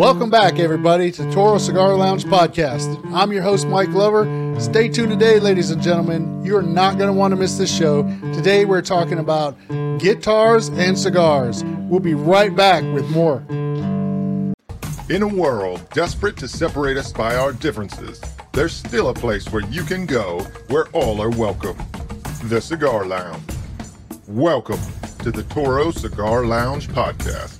Welcome back, everybody, to Toro Cigar Lounge podcast. I'm your host, Mike Glover. Stay tuned today, ladies and gentlemen. You are not going to want to miss this show. Today, we're talking about guitars and cigars. We'll be right back with more. In a world desperate to separate us by our differences, there's still a place where you can go where all are welcome the Cigar Lounge. Welcome to the Toro Cigar Lounge podcast.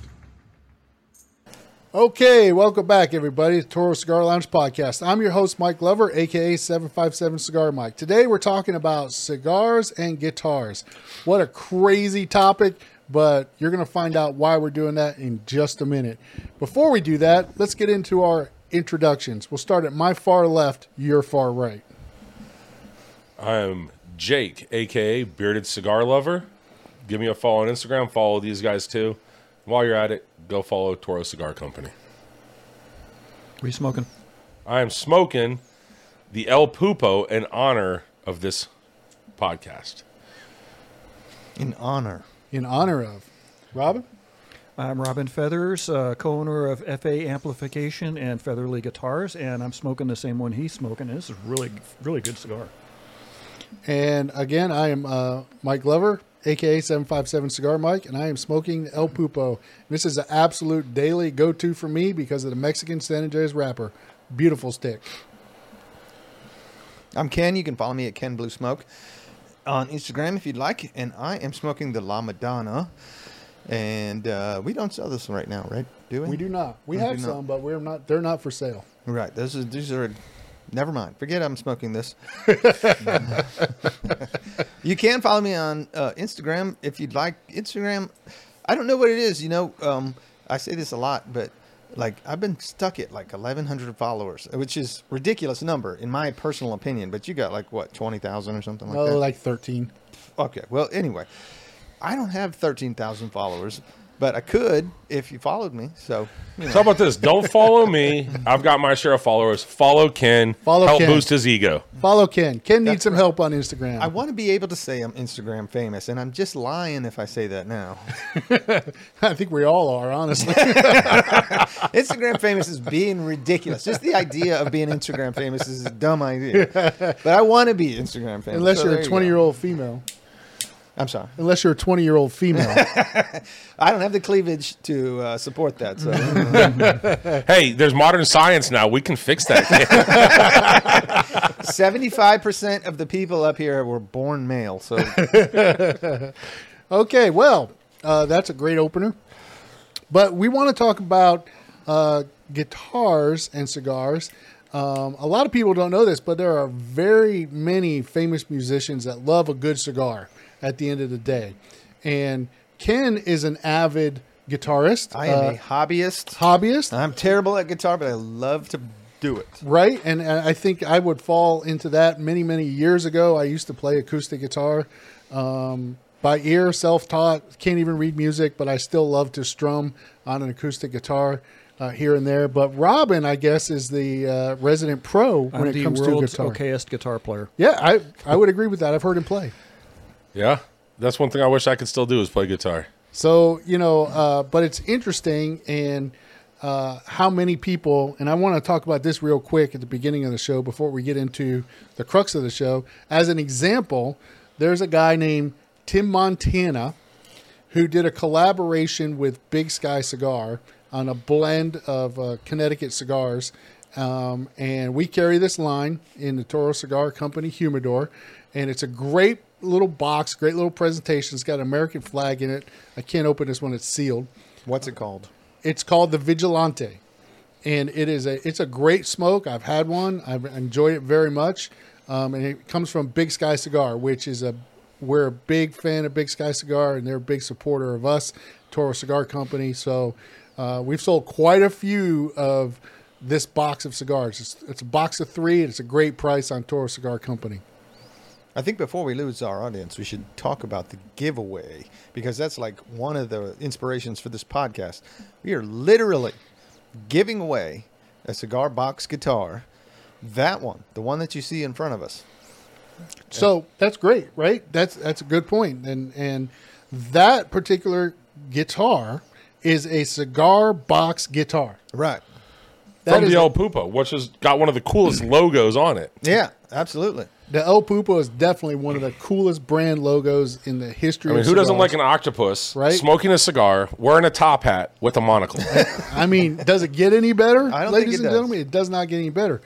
Okay, welcome back, everybody, to Toro Cigar Lounge podcast. I'm your host, Mike Glover, aka 757 Cigar Mike. Today, we're talking about cigars and guitars. What a crazy topic, but you're going to find out why we're doing that in just a minute. Before we do that, let's get into our introductions. We'll start at my far left, your far right. I'm Jake, aka Bearded Cigar Lover. Give me a follow on Instagram. Follow these guys too. While you're at it, go follow Toro Cigar Company. What are you smoking? I am smoking the El Pulpo in honor of this podcast. In honor. In honor of Robin? I'm Robin Feathers, uh, co-owner of FA Amplification and Featherly Guitars, and I'm smoking the same one he's smoking. And this is really, really good cigar. And again, I am uh, Mike Glover, aka 757 Cigar Mike, and I am smoking El Pulpo. This is an absolute daily go to for me because of the Mexican San Andreas wrapper. Beautiful stick. I'm Ken. You can follow me at Ken Blew Smoke on Instagram if you'd like. And I am smoking the La Madonna. And uh, we don't sell this one right now, right? Do we? We do not. We We have some, not. but we're not. They're not for sale. Right. Those are, these are. Never mind. Forget I'm smoking this. you can follow me on uh, Instagram if you'd like. Instagram, I don't know what it is. You know, um, I say this a lot, but like I've been stuck at like 1,100 followers, which is ridiculous number in my personal opinion. But you got like what 20,000 or something like Oh, that. Oh, like 13. Okay. Well, anyway, I don't have 13,000 followers, but I could if you followed me. So, you know. So how about this? Don't follow me. I've got my share of followers. Follow Ken. Follow Help Ken. boost his ego. Follow Ken. Ken needs some right. help on Instagram. I want to be able to say I'm Instagram famous, and I'm just lying if I say that now. I think we all are, honestly. Instagram famous is being ridiculous. Just the idea of being Instagram famous is a dumb idea. But I want to be Instagram famous. Unless so you're a 20 go. year old female. I'm sorry. Unless you're a 20 year old female. I don't have the cleavage to uh, support that. So Hey, there's modern science now. We can fix that. 75% of the people up here were born male. So Okay, well, uh, that's a great opener. But we want to talk about uh, guitars and cigars. Um, a lot of people don't know this, but there are very many famous musicians that love a good cigar at the end of the day. And Ken is an avid guitarist, I am uh, a hobbyist. hobbyist, I'm terrible at guitar, but I love to do it. right? And, and I think I would fall into that many, many years ago. I used to play acoustic guitar um, by ear, self taught. Can't even read music, but I still love to strum on an acoustic guitar uh, here and there. But Robin, I guess, is the uh, resident pro when I'm it the comes to world's guitar. okayest guitar player. Yeah, I, I would agree with that. I've heard him play. Yeah, that's one thing I wish I could still do is play guitar. So you know, uh, but it's interesting and uh, how many people. And I want to talk about this real quick at the beginning of the show before we get into the crux of the show. As an example, there's a guy named Tim Montana who did a collaboration with Big Sky Cigar on a blend of uh, Connecticut cigars. Um, and we carry this line in the Toro Cigar Company Humidor. And it's a great little box, great little presentation. It's got an American flag in it. I can't open this when it's sealed. What's it called? It's called the Vigilante, and it is a it's a great smoke. I've had one. I've enjoyed it very much, um, and it comes from Big Sky Cigar, which is a we're a big fan of Big Sky Cigar, and they're a big supporter of us, Toro Cigar Company. So uh, we've sold quite a few of this box of cigars. It's, it's a box of three, and it's a great price on Toro Cigar Company. I think before we lose our audience, we should talk about the giveaway because that's like one of the inspirations for this podcast. We are literally giving away a cigar box guitar. That one, the one that you see in front of us. So that's great, right? That's that's a good point. And and that particular guitar is a cigar box guitar. Right. That from the a- El Pulpo, which has got one of the coolest logos on it. Yeah, absolutely. The El Pulpo is definitely one of the coolest brand logos in the history. I mean, of who doesn't cigars. like an octopus Right? smoking a cigar, wearing a top hat with a monocle? I mean, does it get any better, I don't ladies think it and does. gentlemen? It does not get any better.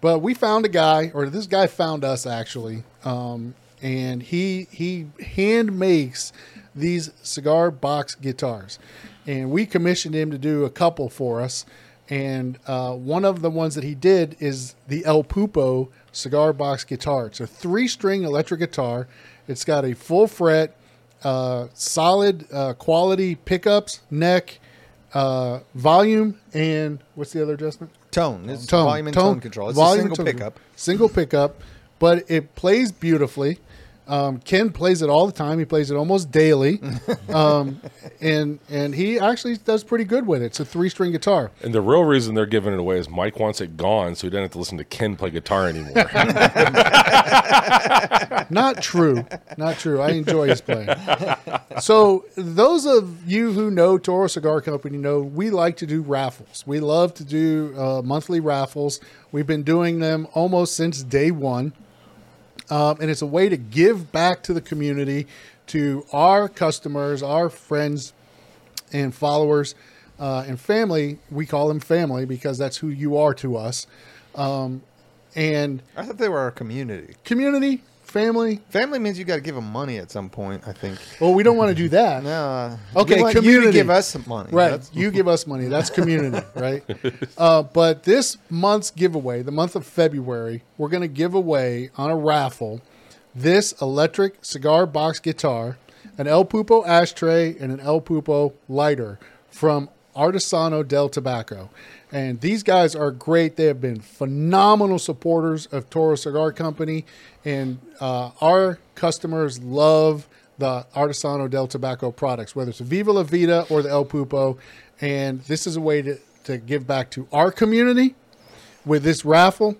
But we found a guy, or this guy found us actually, um, and he he hand makes these cigar box guitars, and we commissioned him to do a couple for us. And uh, one of the ones that he did is the El Pulpo cigar box guitar. It's a three string electric guitar. It's got a full fret, uh, solid uh, quality pickups, neck, uh, volume, and what's the other adjustment? Tone. It's Tone, volume and tone, control. It's volume a single tone pickup. Single pickup, but it plays beautifully. Um, Ken plays it all the time. He plays it almost daily, um, and and he actually does pretty good with it. It's a three string guitar. and the real reason they're giving it away is Mike wants it gone, so he doesn't have to listen to Ken play guitar anymore. Not true. Not true. I enjoy his playing. So, those of you who know Toro Cigar Company know we like to do raffles. We love to do uh, monthly raffles. We've been doing them almost since day one. Um, and it's a way to give back to the community, to our customers, our friends, and followers uh, and family. We call them family because that's who you are to us. Um, and I thought they were our community. community, family. Family means you got to give them money at some point. I think. Well, we don't want to do that. No. uh, Okay, you community. to give us some money. Right. That's- you give us money. That's community, right? Uh, but this month's giveaway, the month of February, we're going to give away on a raffle this electric cigar box guitar, an El Pulpo ashtray, and an El Pulpo lighter from Artesano del Tobacco. And these guys are great. They have been phenomenal supporters of Toro Cigar Company. And uh, our customers love the Artesano del Tobacco products, whether it's Viva La Vida or the El Pulpo. And this is a way to, to give back to our community with this raffle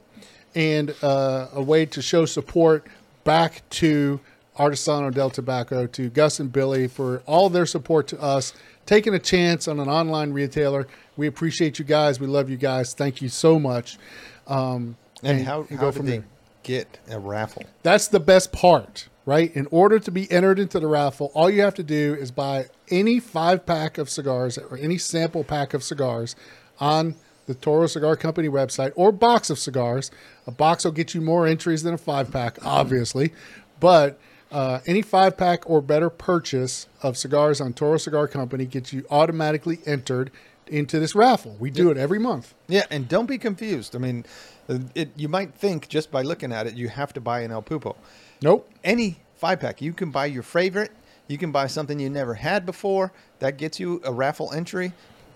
and uh, a way to show support back to Artesano del Tobacco, to Gus and Billy for all their support to us, taking a chance on an online retailer. We appreciate you guys. We love you guys. Thank you so much. Um, and how, and how did they get a raffle? that's the best part, right? In order to be entered into the raffle, all you have to do is buy any five pack of cigars or any sample pack of cigars on the Toro Cigar Company website or box of cigars. A box will get you more entries than a five pack, obviously, but uh, any five pack or better purchase of cigars on Toro Cigar Company gets you automatically entered into this raffle. We do it every month. Yeah, and don't be confused. I mean, uh, it, you might think just by looking at it, you have to buy an El Pulpo. Nope. Any five pack, you can buy your favorite. You can buy something you never had before. That gets you a raffle entry.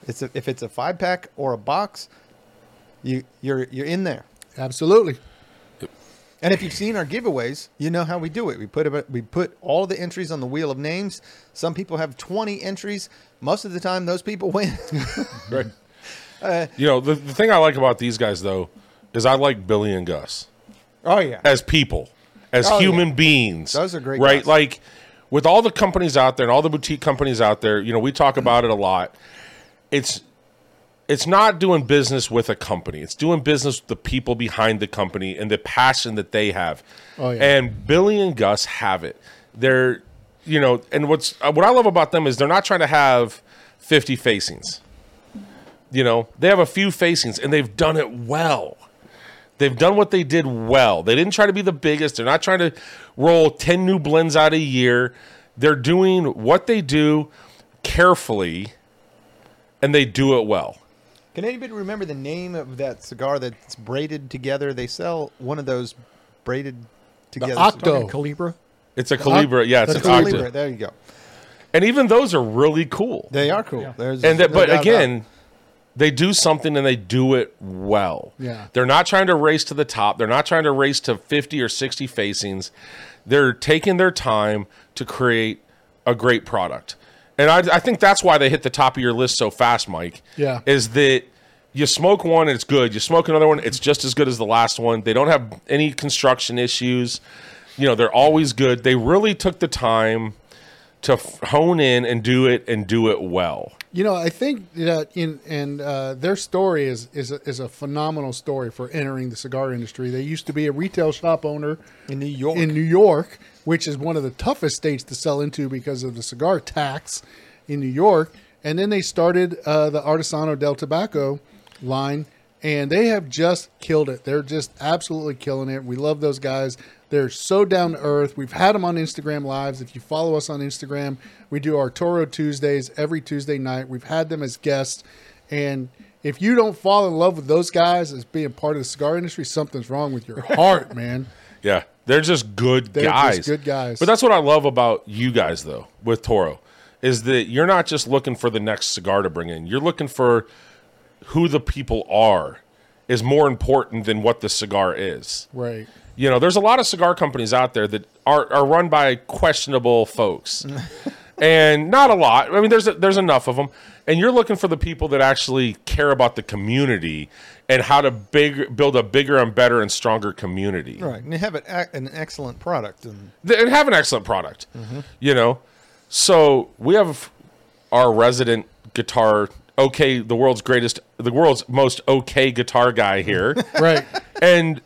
It's a, if it's a five pack or a box, you you're you're in there. Absolutely. And if you've seen our giveaways, you know how we do it. We put we put all the entries on the wheel of names. Some people have 20 entries. Most of the time, those people win. right. Uh, You know, the, the thing I like about these guys, though, is I like Billy and Gus oh yeah, as people, as Oh, human yeah. beings. Those are great Right? guys. Like, with all the companies out there and all the boutique companies out there, you know, we talk about it a lot. It's it's not doing business with a company. It's doing business with the people behind the company and the passion that they have. Oh, yeah. And Billy and Gus have it. They're, you know, and what's uh, what I love about them is they're not trying to have 50 facings. You know, they have a few facings and they've done it well. They've done what they did well. They didn't try to be the biggest. They're not trying to roll 10 new blends out a year. They're doing what they do carefully and they do it well. Can anybody remember the name of that cigar that's braided together? They sell one of those braided together. Octo. Calibra. It's a Calibra. Yeah, it's an a cigars. Octa. There you go. And even those are really cool. They are cool. There's and that, but doubt about again, they do something and they do it well. Yeah. They're not trying to race to the top. They're not trying to race to 50 or 60 facings. They're taking their time to create a great product. And I, I think that's why they hit the top of your list so fast, Mike. Yeah. Is that you smoke one, it's good. You smoke another one, it's just as good as the last one. They don't have any construction issues. You know, they're always good. They really took the time to f- hone in and do it and do it well. You know, I think that in and uh, their story is is a, is a phenomenal story for entering the cigar industry. They used to be a retail shop owner In New York. in New York, which is one of the toughest states to sell into because of the cigar tax in New York. And then they started uh, the Artesano del Tobacco line, and they have just killed it. They're just absolutely killing it. We love those guys. They're so down to earth. We've had them on Instagram Lives. If you follow us on Instagram, we do our Toro Tuesdays every Tuesday night. We've had them as guests. And if you don't fall in love with those guys as being part of the cigar industry, something's wrong with your heart, man. Yeah, they're just good They're just guys. good guys. But that's what I love about you guys, though, with Toro, is that you're not just looking for the next cigar to bring in. You're looking for who the people are is more important than what the cigar is. Right. You know, there's a lot of cigar companies out there that are, are run by questionable folks. and not a lot. I mean, there's there's enough of them. And you're looking for the people that actually care about the community and how to big build a bigger and better and stronger community. right. And they have an, an excellent product. And and have an excellent product. Mm-hmm. You know, so we have our resident guitar, okay, the world's greatest, the world's most okay guitar guy here, Right. and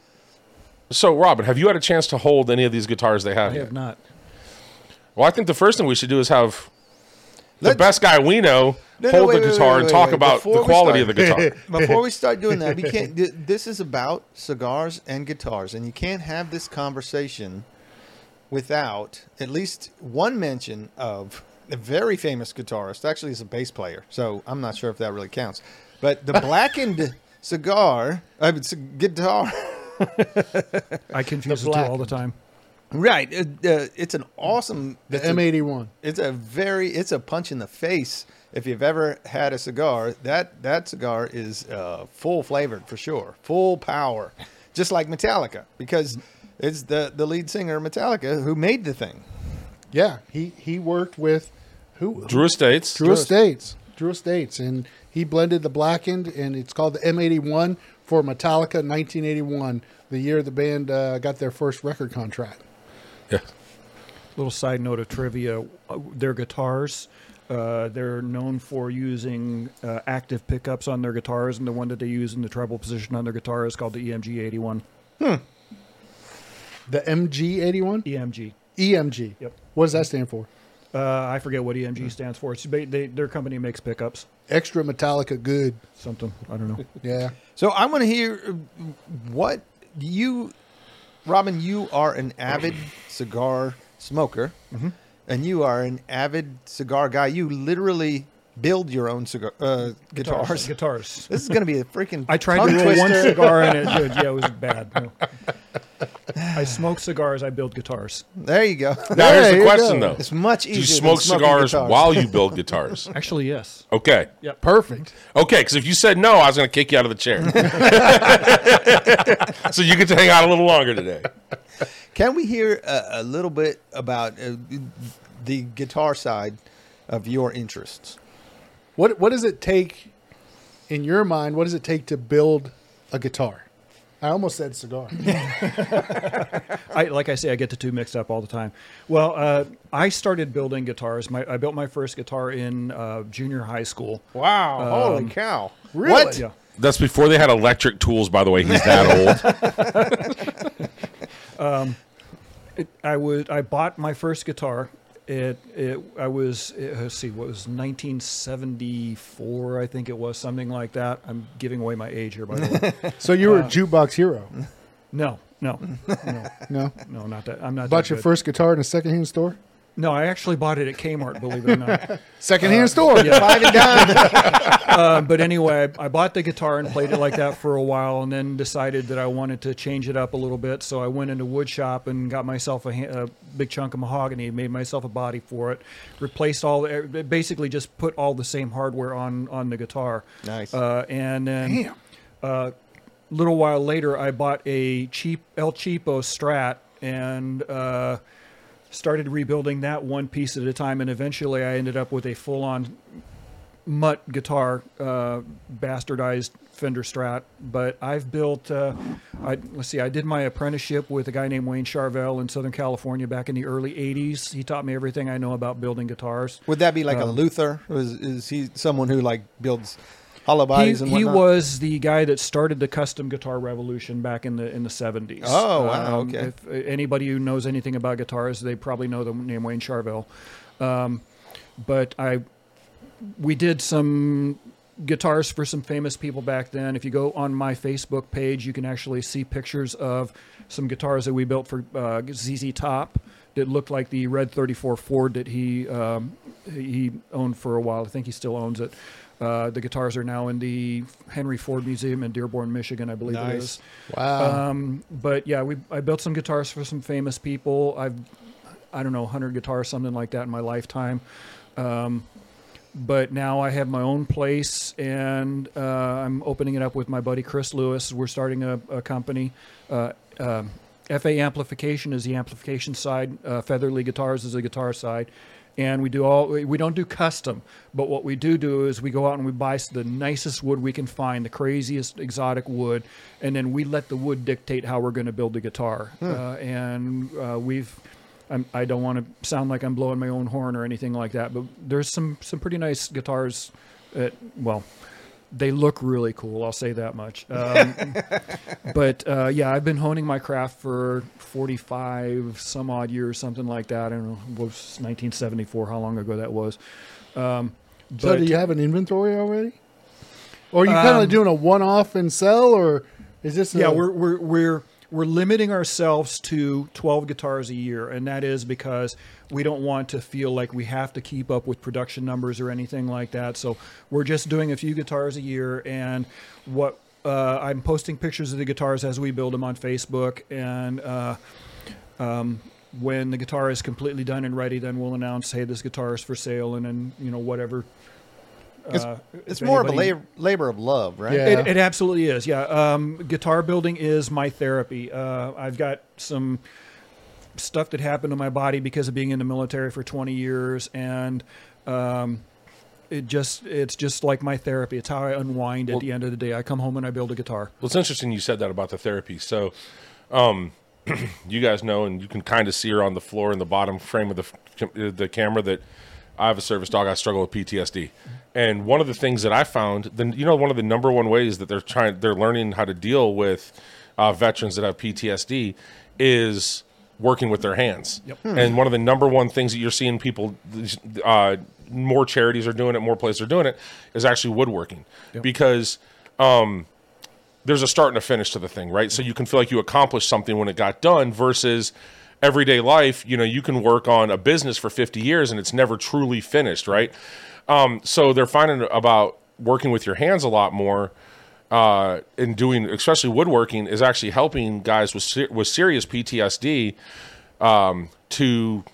so Robin, have you had a chance to hold any of these guitars they have? I yet? have not. Well, I think the first thing we should do is have the Let's- best guy we know No, no, hold wait, the guitar wait, and wait, talk wait. about Before the quality start- of the guitar. Before we start doing that, we can't. th- This is about cigars and guitars, and you can't have this conversation without at least one mention of a very famous guitarist. Actually, he's a bass player, so I'm not sure if that really counts. But the blackened cigar, I mean, c- guitar. I confuse the, two all the time. Right, it, uh, it's an awesome. The it's a- M81. it's a very it's a punch in the face if you've ever had a cigar that that cigar is uh, full flavored for sure full power just like metallica because it's the the lead singer of metallica who made the thing Yeah, he he worked with who Drew Estates. Drew Estates. Drew Estates, and he blended the blackened, and it's called the M81 for Metallica, 1981, the year the band uh, got their first record contract. Yeah. Little side note of trivia: uh, their guitars. Uh, they're known for using uh, active pickups on their guitars, and the one that they use in the treble position on their guitar is called the EMG 81. Hmm. The MG81, EMG. EMG. Yep. What does that stand for? Uh, I forget what EMG stands for. It's, they, they, their company makes pickups. Extra Metallica good. Something I don't know. Yeah. so i want to hear uh, what you robin you are an avid cigar smoker and you are an avid cigar guy you literally build your own cigar uh, guitars Guitars. This is going to be a freaking. I tried to roll one cigar and it, yeah, it was bad. No. I smoke cigars. I build guitars. There you go. Now Yeah, here's the question though: It's much Do easier. you smoke smoking cigars guitars. while you build guitars? Actually, yes. Okay. Yep. Perfect. Okay, because if you said no, I was going to kick you out of the chair. so you get to hang out a little longer today. Can we hear a, a little bit about uh, the guitar side of your interests? What What does it take, in your mind? What does it take to build a guitar? I almost said cigar. I, like I say, I get the two mixed up all the time. Well, uh, I started building guitars. My, I built my first guitar in uh, junior high school. Wow! holy cow! really? What? Yeah. That's before they had electric tools, by the way. He's that old. It, I would. I bought my first guitar. It. It. I was. It, let's see. What was 1974? I think it was something like that. I'm giving away my age here, by the way. So you were a uh, jukebox hero? No. No. No. No. No. Not that. I'm not. Bought that your good. first guitar in a secondhand store? No, I actually bought it at Kmart. Believe it or not. Secondhand store. Five and dime. Uh, but anyway, I, I bought the guitar and played it like that for a while, and then decided that I wanted to change it up a little bit. So I went into wood shop and got myself a, a big chunk of mahogany, made myself a body for it, replaced all, the, basically just put all the same hardware on on the guitar. Nice. Uh, and then Damn. a little while later, I bought a cheap El Cheapo Strat and uh, started rebuilding that one piece at a time. And eventually, I ended up with a full-on mutt guitar, uh, bastardized Fender Strat. But I've built. Uh, I, let's see. I did my apprenticeship with a guy named Wayne Charvel in Southern California back in the early '80s. He taught me everything I know about building guitars. Would that be like a Um, luthier? Is, is he someone who like builds hollow bodies he, he was the guy that started the custom guitar revolution back in the in the 70s. Oh, wow, okay. If uh, anybody who knows anything about guitars, they probably know the name Wayne Charvel. Um, but I we did some guitars for some famous people back then. If you go on my Facebook page, you can actually see pictures of some guitars that we built for uh, ZZ Top that looked like the Red 34 Ford that he um, he owned for a while. I think he still owns it. Uh, the guitars are now in the Henry Ford Museum in Dearborn, Michigan, I believe it Nice. is. Wow. Um, but yeah, we I built some guitars for some famous people. I've I don't know 100 guitars, something like that in my lifetime. Um, but now I have my own place, and uh, I'm opening it up with my buddy Chris Lewis. We're starting a, a company. Uh, um FA Amplification is the amplification side. Uh, Featherly Guitars is the guitar side. And we do all we don't do custom, but what we do do is we go out and we buy the nicest wood we can find, the craziest exotic wood, and then we let the wood dictate how we're going to build the guitar. Uh, and uh, we've I'm, I don't want to sound like I'm blowing my own horn or anything like that, but there's some some pretty nice guitars. That, well, they look really cool. I'll say that much. Um, but uh, yeah, I've been honing my craft for 45 some odd years, something like that. I don't know, it was 1974, how long ago that was. Um, so but do you have an inventory already? Or are you kind of Um, doing a one-off and sell, or is this? yeah, a, we're we're we're we're limiting ourselves to 12 guitars a year, and that is because we don't want to feel like we have to keep up with production numbers or anything like that. So we're just doing a few guitars a year, and what uh, I'm posting pictures of the guitars as we build them on Facebook, and uh, um, when the guitar is completely done and ready, then we'll announce, hey, this guitar is for sale, and then you know whatever. It's, uh, it's if more of a anybody- labor, labor of love, right? Yeah. it, it absolutely is. Yeah. Um, guitar building is my therapy. Uh, I've got some stuff that happened to my body because of being in the military for 20 years. And, um, it just, it's just like my therapy. It's how I unwind at the end of the day. I come home and I build a guitar. Well, it's interesting you said that about the therapy. So, um, you guys know, and you can kind of see her on the floor in the bottom frame of the the camera that I have a service dog. I struggle with PTSD, and one of the things that I found, then you know, one of the number one ways that they're trying, they're learning how to deal with uh, veterans that have PTSD is working with their hands. And one of the number one things that you're seeing people, uh, more charities are doing it, more places are doing it, is actually woodworking, because there's a start and a finish to the thing, right? So you can feel like you accomplished something when it got done versus everyday life, you know, you can work on a business for 50 years and it's never truly finished, right? Um, so they're finding about working with your hands a lot more uh, and doing, especially woodworking, is actually helping guys with ser- with serious PTSD um, to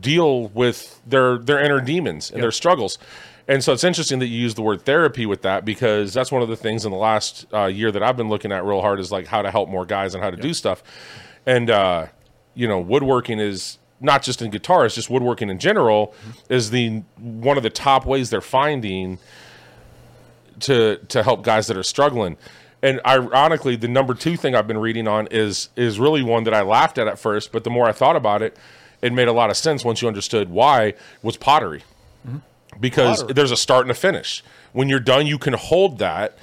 deal with their their inner demons and their struggles. And so it's interesting that you use the word therapy with that because that's one of the things in the last uh, year that I've been looking at real hard is like how to help more guys and how to do stuff. And uh, you know, woodworking is not just in guitar; it's just woodworking in general is the one of the top ways they're finding to to help guys that are struggling. And ironically, the number two thing I've been reading on is is really one that I laughed at at first, but the more I thought about it, it made a lot of sense once you understood why was pottery. Mm-hmm. Because Pottery. there's a start and a finish. When you're done, you can hold that.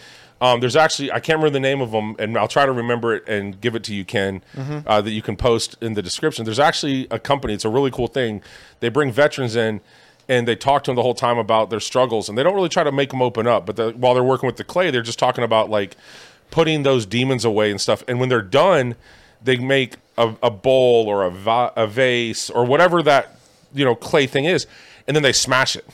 Um, there's actually I can't remember the name of them, and I'll try to remember it and give it to you, Ken, uh, that you can post in the description. There's actually a company. It's a really cool thing. They bring veterans in, and they talk to them the whole time about their struggles, and they don't really try to make them open up. But the, while they're working with the clay, they're just talking about like putting those demons away and stuff. And when they're done, they make a, a bowl or a, va- a vase or whatever that you know clay thing is, and then they smash it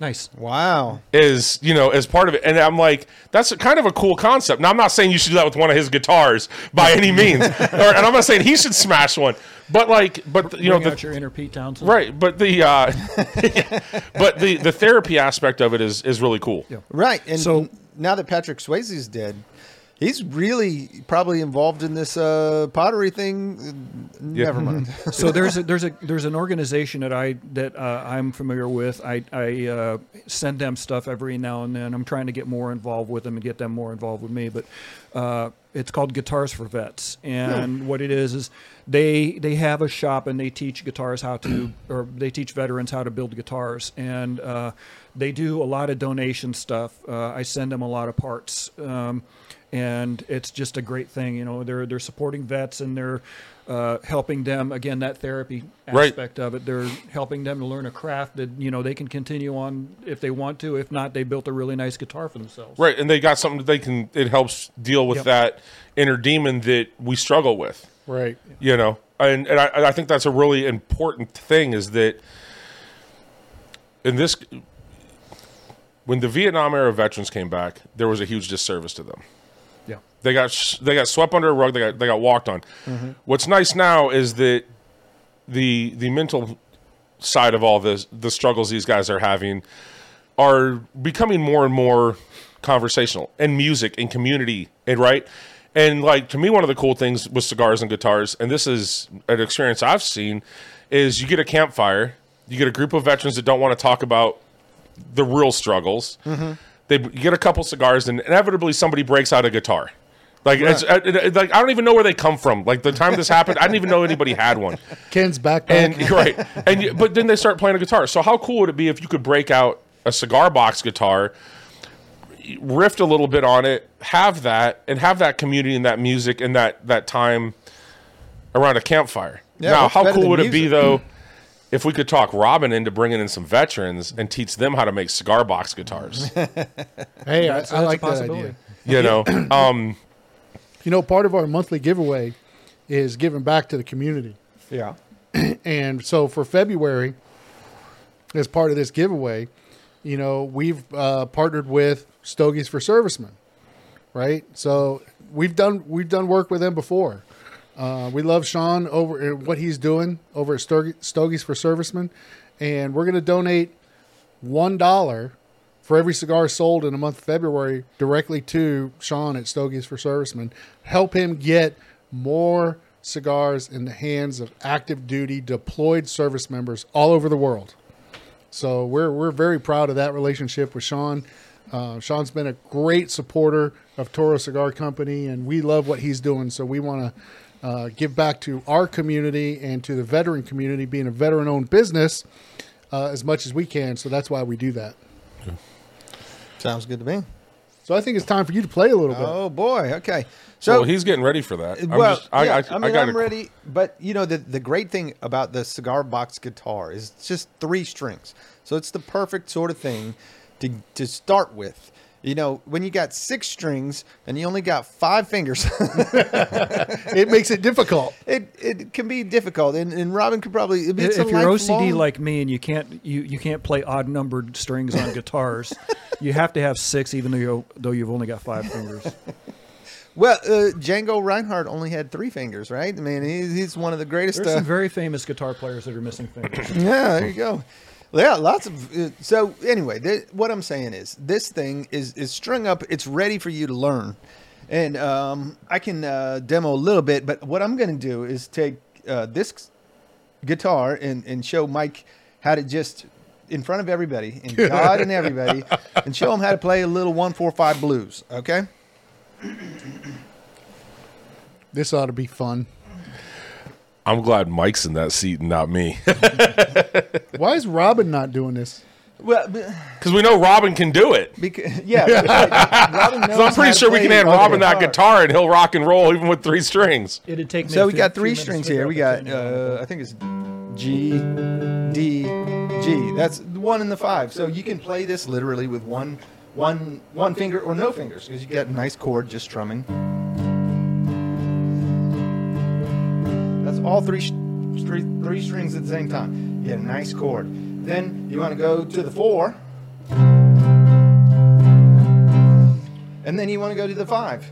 Nice. Wow. is you know as part of it and i'm like that's a, kind of a cool concept now i'm not saying you should do that with one of his guitars by any means or, and i'm not saying he should smash one but like but you know Bring out the, your inner Pete Townshend. right but the uh but the the therapy aspect of it is is really cool Yeah. Right. And So- now that Patrick Swayze's dead, he's really probably involved in this uh, pottery thing. Never mind. so there's a, there's a there's an organization that I that uh, I'm familiar with. I I uh, send them stuff every now and then. I'm trying to get more involved with them and get them more involved with me. But uh, it's called Guitars for Vets, and what it is is they they have a shop and they teach guitars how to or they teach veterans how to build guitars and uh, they do a lot of donation stuff. Uh, I send them a lot of parts. Um, and it's just a great thing. You know, they're they're supporting vets and they're uh, helping them again that therapy Right. aspect of it. They're helping them to learn a craft that you know they can continue on if they want to. If not, they built a really nice guitar for themselves. Right, and they got something that they can. It helps deal with Yep. that inner demon that we struggle with. Right. You know, and and I, I think that's a really important thing is that in this, when the Vietnam era veterans came back, there was a huge disservice to them. Yeah. They got sh- they got swept under a rug. They got they got walked on. Mm-hmm. What's nice now is that the the mental side of all this, the struggles these guys are having, are becoming more and more conversational and music and community and right. And like to me, one of the cool things with cigars and guitars, and this is an experience I've seen, is you get a campfire, you get a group of veterans that don't want to talk about the real struggles. Mm-hmm. They get a couple cigars, and inevitably somebody breaks out a guitar. Like it's uh, it- it- like I don't even know where they come from. Like the time this happened, I didn't even know anybody had one. Ken's backpack. And right, and you- but then they start playing a guitar. So how cool would it be if you could break out a cigar box guitar, riff a little bit on it, have that, and have that community and that music and that that time around a campfire. Yeah, now, how cool would it be music? though? If we could talk Robin into bringing in some veterans and teach them how to make cigar box guitars, hey, I, That's- I that's a like that idea. you know, um, You know, part of our monthly giveaway is giving back to the community. yeah. And so for February, as part of this giveaway, you know, we've uh, partnered with Stogies for Servicemen, right? So we've done we've done work with them before. Uh, we love Sean over uh, what he's doing over at Stogies for Servicemen, and we're going to donate one dollar for every cigar sold in the month of February directly to Sean at Stogies for Servicemen. Help him get more cigars in the hands of active duty deployed service members all over the world. So we're we're very proud of that relationship with Sean. Uh, Sean's been a great supporter of Toro Cigar Company, and we love what he's doing. So we want to uh, give back to our community and to the veteran community, being a veteran-owned business, uh, as much as we can. So that's why we do that. Sounds good to me. So I think it's time for you to play a little bit. Oh boy. Okay. so So he's getting ready for that. I'm well, just- I, yeah, I, I, I mean, gotta- I'm ready. But you know, the the great thing about the cigar box guitar is it's just three strings, so it's the perfect sort of thing to to start with. You know, when you got six strings and you only got five fingers, It makes it difficult. it it can be difficult. And, and Robin could probably If you're OCD like me and you can't you, you can't play odd numbered strings on guitars, you have to have six even though you though you've only got five fingers. well, uh, Django Reinhardt only had three fingers, right? I mean, he's, he's one of the greatest. There's uh, some very famous guitar players that are missing fingers. Yeah, there you go. Yeah, lots of. Uh, so anyway, th- what I'm saying is, this thing is is strung up. It's ready for you to learn, and um, I can uh, demo a little bit. But what I'm going to do is take uh, this guitar and and show Mike how to just in front of everybody and God and everybody, and show him how to play a little one four five blues. Okay. This ought to be fun. I'm glad Mike's in that seat and not me, Why is Robin not doing this? Well, because we know Robin can do it. because yeah, right. Robin knows So I'm pretty sure we can hand on Robin that guitar and he'll rock and roll even with three strings. It'd take me. So a we few- got three strings here. We got, tuning on it. uh, I think it's G, D, G. That's one and the five. So you can play this literally with one, one, one finger or no fingers because you got a nice chord just strumming. That's all three, three, three strings at the same time. You get a nice chord. Then you want to go to the four. And then you want to go to the five.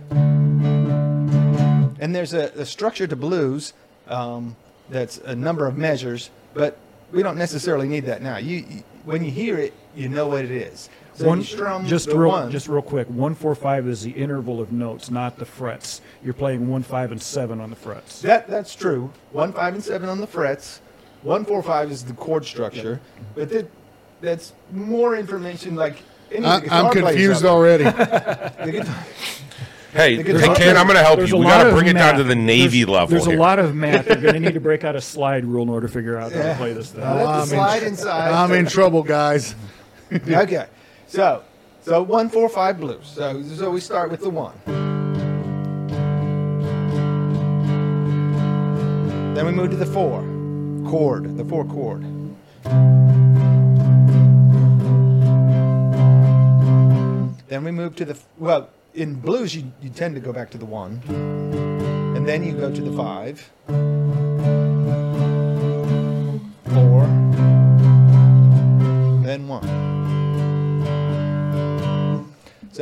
And there's a, a structure to blues um, that's a number of measures, but we don't necessarily need that now. You, you when you hear it, you know what it is. So One, you strum just the real, one. just real quick. One four five is the interval of notes, not the frets. You're playing one five and seven on the frets. That that's true. One, five, and seven on the frets. One, four, five is the chord structure, but that that's more information. Like any I, I'm confused already. guitar- Hey, There's hey Ken, I'm going to help you. We lot got to bring it down to the Navy there's, level There's here. a lot of math. You're going to need to break out a slide rule in order to figure out how to play this thing. Let I'm in- slide inside. I'm in trouble, guys. okay, so so one, four, five blues. So so we start with the one. Then we move to the four chord, the four chord. Then we move to the well. In blues, you, you tend to go back to the one, and then you go to the five, four, then one.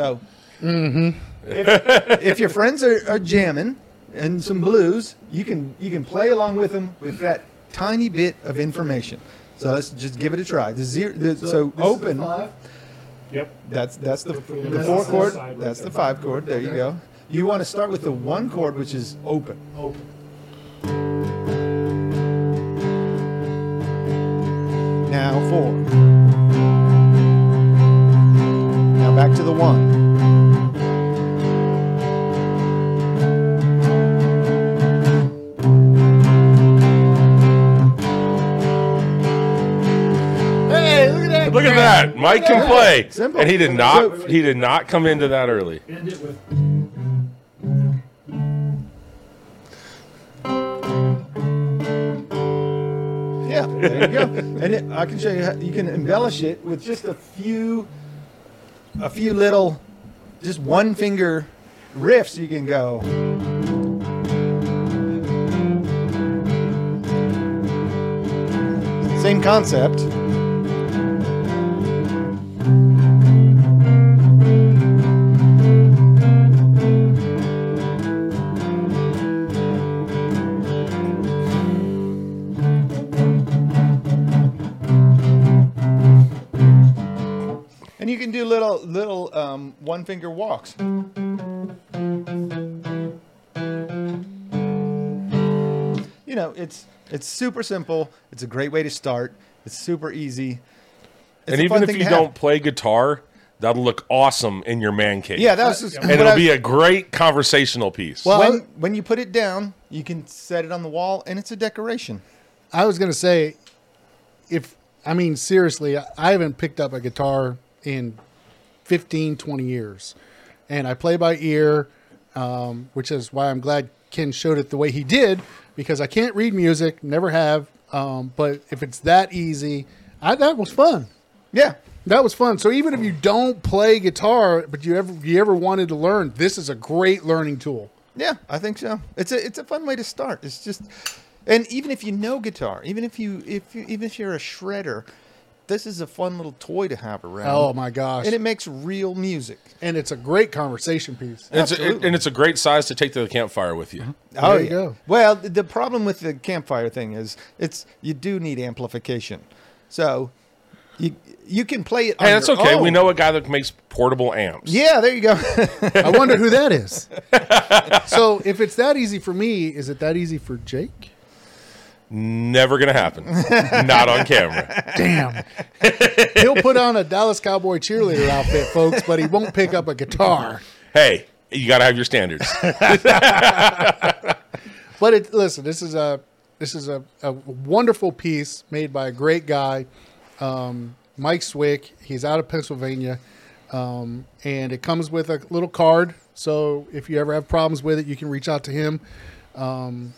So, mm-hmm. if, if your friends are, are jamming and some blues, you can you can play along with them with that tiny bit of information. So let's just give it a try. The zero, the, so, open. Yep. That's that's the, the That's four chord. That's the five chord. There you go. You want to start with the one chord, which is open. Open. Now four. Now back to the one. Hey, look at that! Look at that. Mike can play. Simple. And he did not. He did not come into that early. End it with. Yeah, there you go. and it, I can show you how you can embellish it with just a few, a few little, just one finger riffs. You can go. Same concept. And you can do little little um, one finger walks. You know, it's it's super simple. It's a great way to start. It's super easy. It's and even if you don't play guitar, that'll look awesome in your man cave. yeah, that's was just and it'll I be a great conversational piece. Well, when when you put it down, you can set it on the wall, and it's a decoration. I was going to say, if, I mean, seriously, I- I haven't picked up a guitar in 15, 20 years. And I play by ear, um, which is why I'm glad Ken showed it the way he did, because I can't read music, never have. Um, but if it's that easy, I, that was fun. Yeah, That was fun. So even if you don't play guitar, but you ever you ever wanted to learn, this is a great learning tool. Yeah, I think so. It's a it's a fun way to start. It's just, and even if you know guitar, even if you if you, even if you're a shredder, this is a fun little toy to have around. Oh my gosh! And it makes real music. and it's a great conversation piece. And it's, absolutely. and it's a great size to take to the campfire with you. Mm-hmm. Oh you yeah. go. Well, the problem with the campfire thing is it's you do need amplification. So you you can play it. Hey, on that's your okay. We know a guy that makes portable amps. Yeah, there you go. I wonder who that is. so if it's that easy for me, is it that easy for Jake? Never gonna happen. Not on camera. Damn. He'll put on a Dallas Cowboy cheerleader outfit, folks, but he won't pick up a guitar. Hey, you gotta have your standards. But it listen, this is a this is a, a wonderful piece made by a great guy, um, Mike Swick. He's out of Pennsylvania, um, and it comes with a little card. So if you ever have problems with it, you can reach out to him. Um,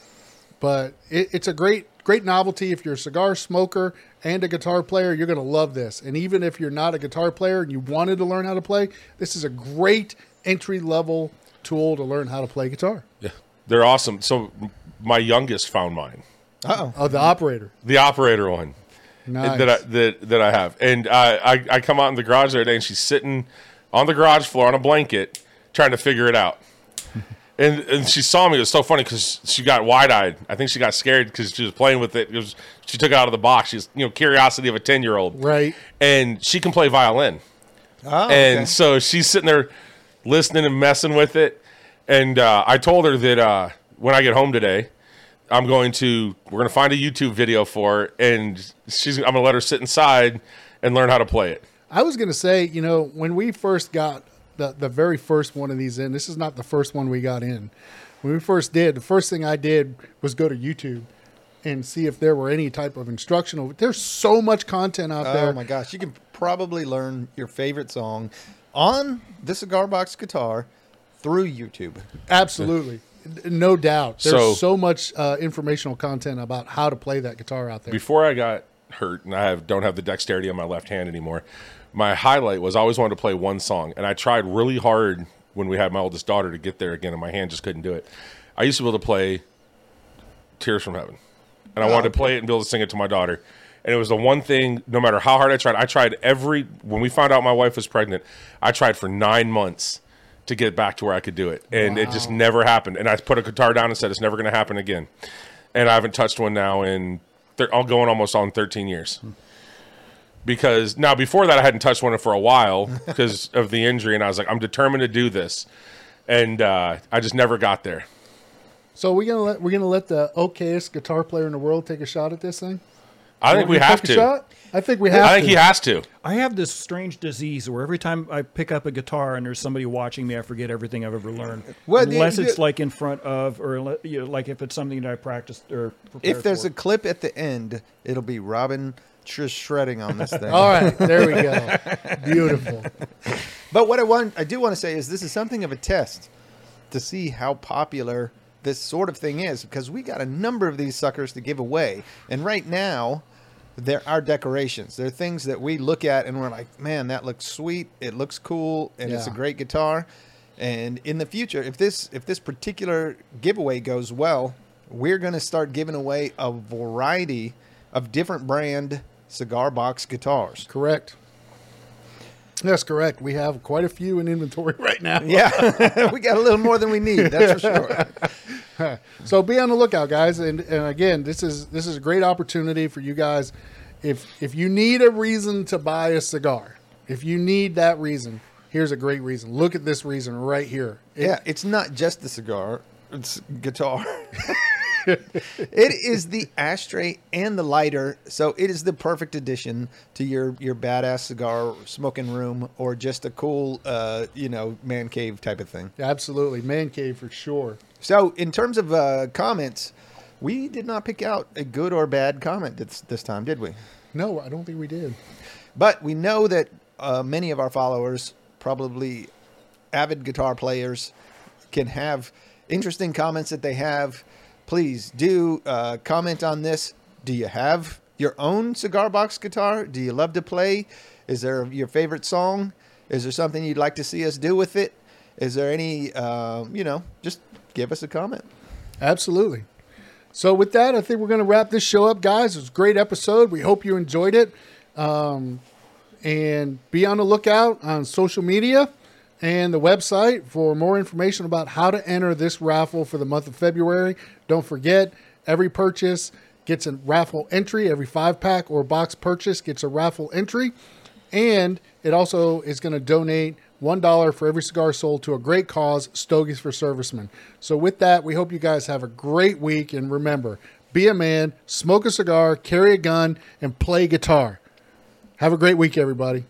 but it, it's a great great novelty. If you're a cigar smoker and a guitar player, you're going to love this. And even if you're not a guitar player and you wanted to learn how to play, this is a great entry level tool to learn how to play guitar. Yeah, they're awesome. So my youngest found mine, Uh-oh. Oh, the operator. the operator one Nice. that I that, that I have, and uh, I I come out in the garage the other day, and she's sitting on the garage floor on a blanket trying to figure it out. And and she saw me. It was so funny because she got wide eyed. I think she got scared because she was playing with it. it was, she took it out of the box. She's you know curiosity of a ten year old, Right. And she can play violin, Oh, and okay. so she's sitting there listening and messing with it. And uh, I told her that uh, when I get home today, I'm going to we're going to find a YouTube video for her, and she's I'm going to let her sit inside and learn how to play it. I was going to say, you know, when we first got the, the very first one of these in, this is not the first one we got in. When we first did, the first thing I did was go to YouTube and see if there were any type of instructional. There's so much content out there. Oh my gosh, you can probably learn your favorite song on the cigar box guitar through YouTube. Absolutely. No doubt. There's So- so, much uh, informational content about how to play that guitar out there. before I got hurt and I have don't have the dexterity on my left hand anymore, my highlight was I always wanted to play one song, and I tried really hard when we had my oldest daughter to get there again, and my hand just couldn't do it. I used to be able to play "Tears from Heaven," and I wanted to oh, play it and be able to sing it to my daughter. And it was the one thing. No matter how hard I tried, I tried every. When we found out my wife was pregnant, I tried for nine months to get back to where I could do it, and it just never happened. And I put a guitar down and said, "It's never going to happen again." And I haven't touched one now in. Thir- I'll going almost on thirteen years. Hmm. Because now before that I hadn't touched one for a while because of the injury, and I was like, I'm determined to do this, and uh, I just never got there. so we're gonna let we're gonna let the okayest guitar player in the world take a shot at this thing. I think we have to. shot? I think we have. I think to. he has to. I have this strange disease where every time I pick up a guitar and there's somebody watching me, I forget everything I've ever learned. Well, Unless the- it's the- like in front of, or you know, like if it's something that I practiced or. If there's for. a clip at the end, it'll be Robin just shredding on this thing. All right, there we go. Beautiful. But what I want, I do want to say is this is something of a test to see how popular this sort of thing is because we got a number of these suckers to give away, and right now there are decorations. They're things that we look at and we're like, man, that looks sweet. It looks cool, and it's a great guitar. And in the future, if this if this particular giveaway goes well, we're going to start giving away a variety of different brand cigar box guitars. Correct. That's correct. We have quite a few in inventory right now. Yeah, we got a little more than we need. That's for sure. So be on the lookout, guys. And, and again, this is this is a great opportunity for you guys. If if you need a reason to buy a cigar, if you need that reason, here's a great reason. Look at this reason right here. It- Yeah, it's not just the cigar; it's guitar. it is the ashtray and the lighter, so it is the perfect addition to your your badass cigar smoking room or just a cool, uh, you know, man cave type of thing. Absolutely, man cave for sure. So, in terms of uh, comments, we did not pick out a good or bad comment this this time, did we? No, I don't think we did. But we know that uh, many of our followers, probably avid guitar players, can have interesting comments that they have. Please do uh, comment on this. Do you have your own cigar box guitar? Do you love to play? Is there your favorite song? Is there something you'd like to see us do with it? Is there any, uh, you know, just give us a comment. Absolutely. So with that, I think we're going to wrap this show up, guys. It was a great episode. We hope you enjoyed it. Um, and be on the lookout on social media and the website for more information about how to enter this raffle for the month of February. Don't forget, every purchase gets a raffle entry. Every five pack or box purchase gets a raffle entry. And it also is going to donate $1 for every cigar sold to a great cause, Stogies for Servicemen. So, with that, we hope you guys have a great week. And remember, be a man, smoke a cigar, carry a gun, and play guitar. Have a great week, everybody.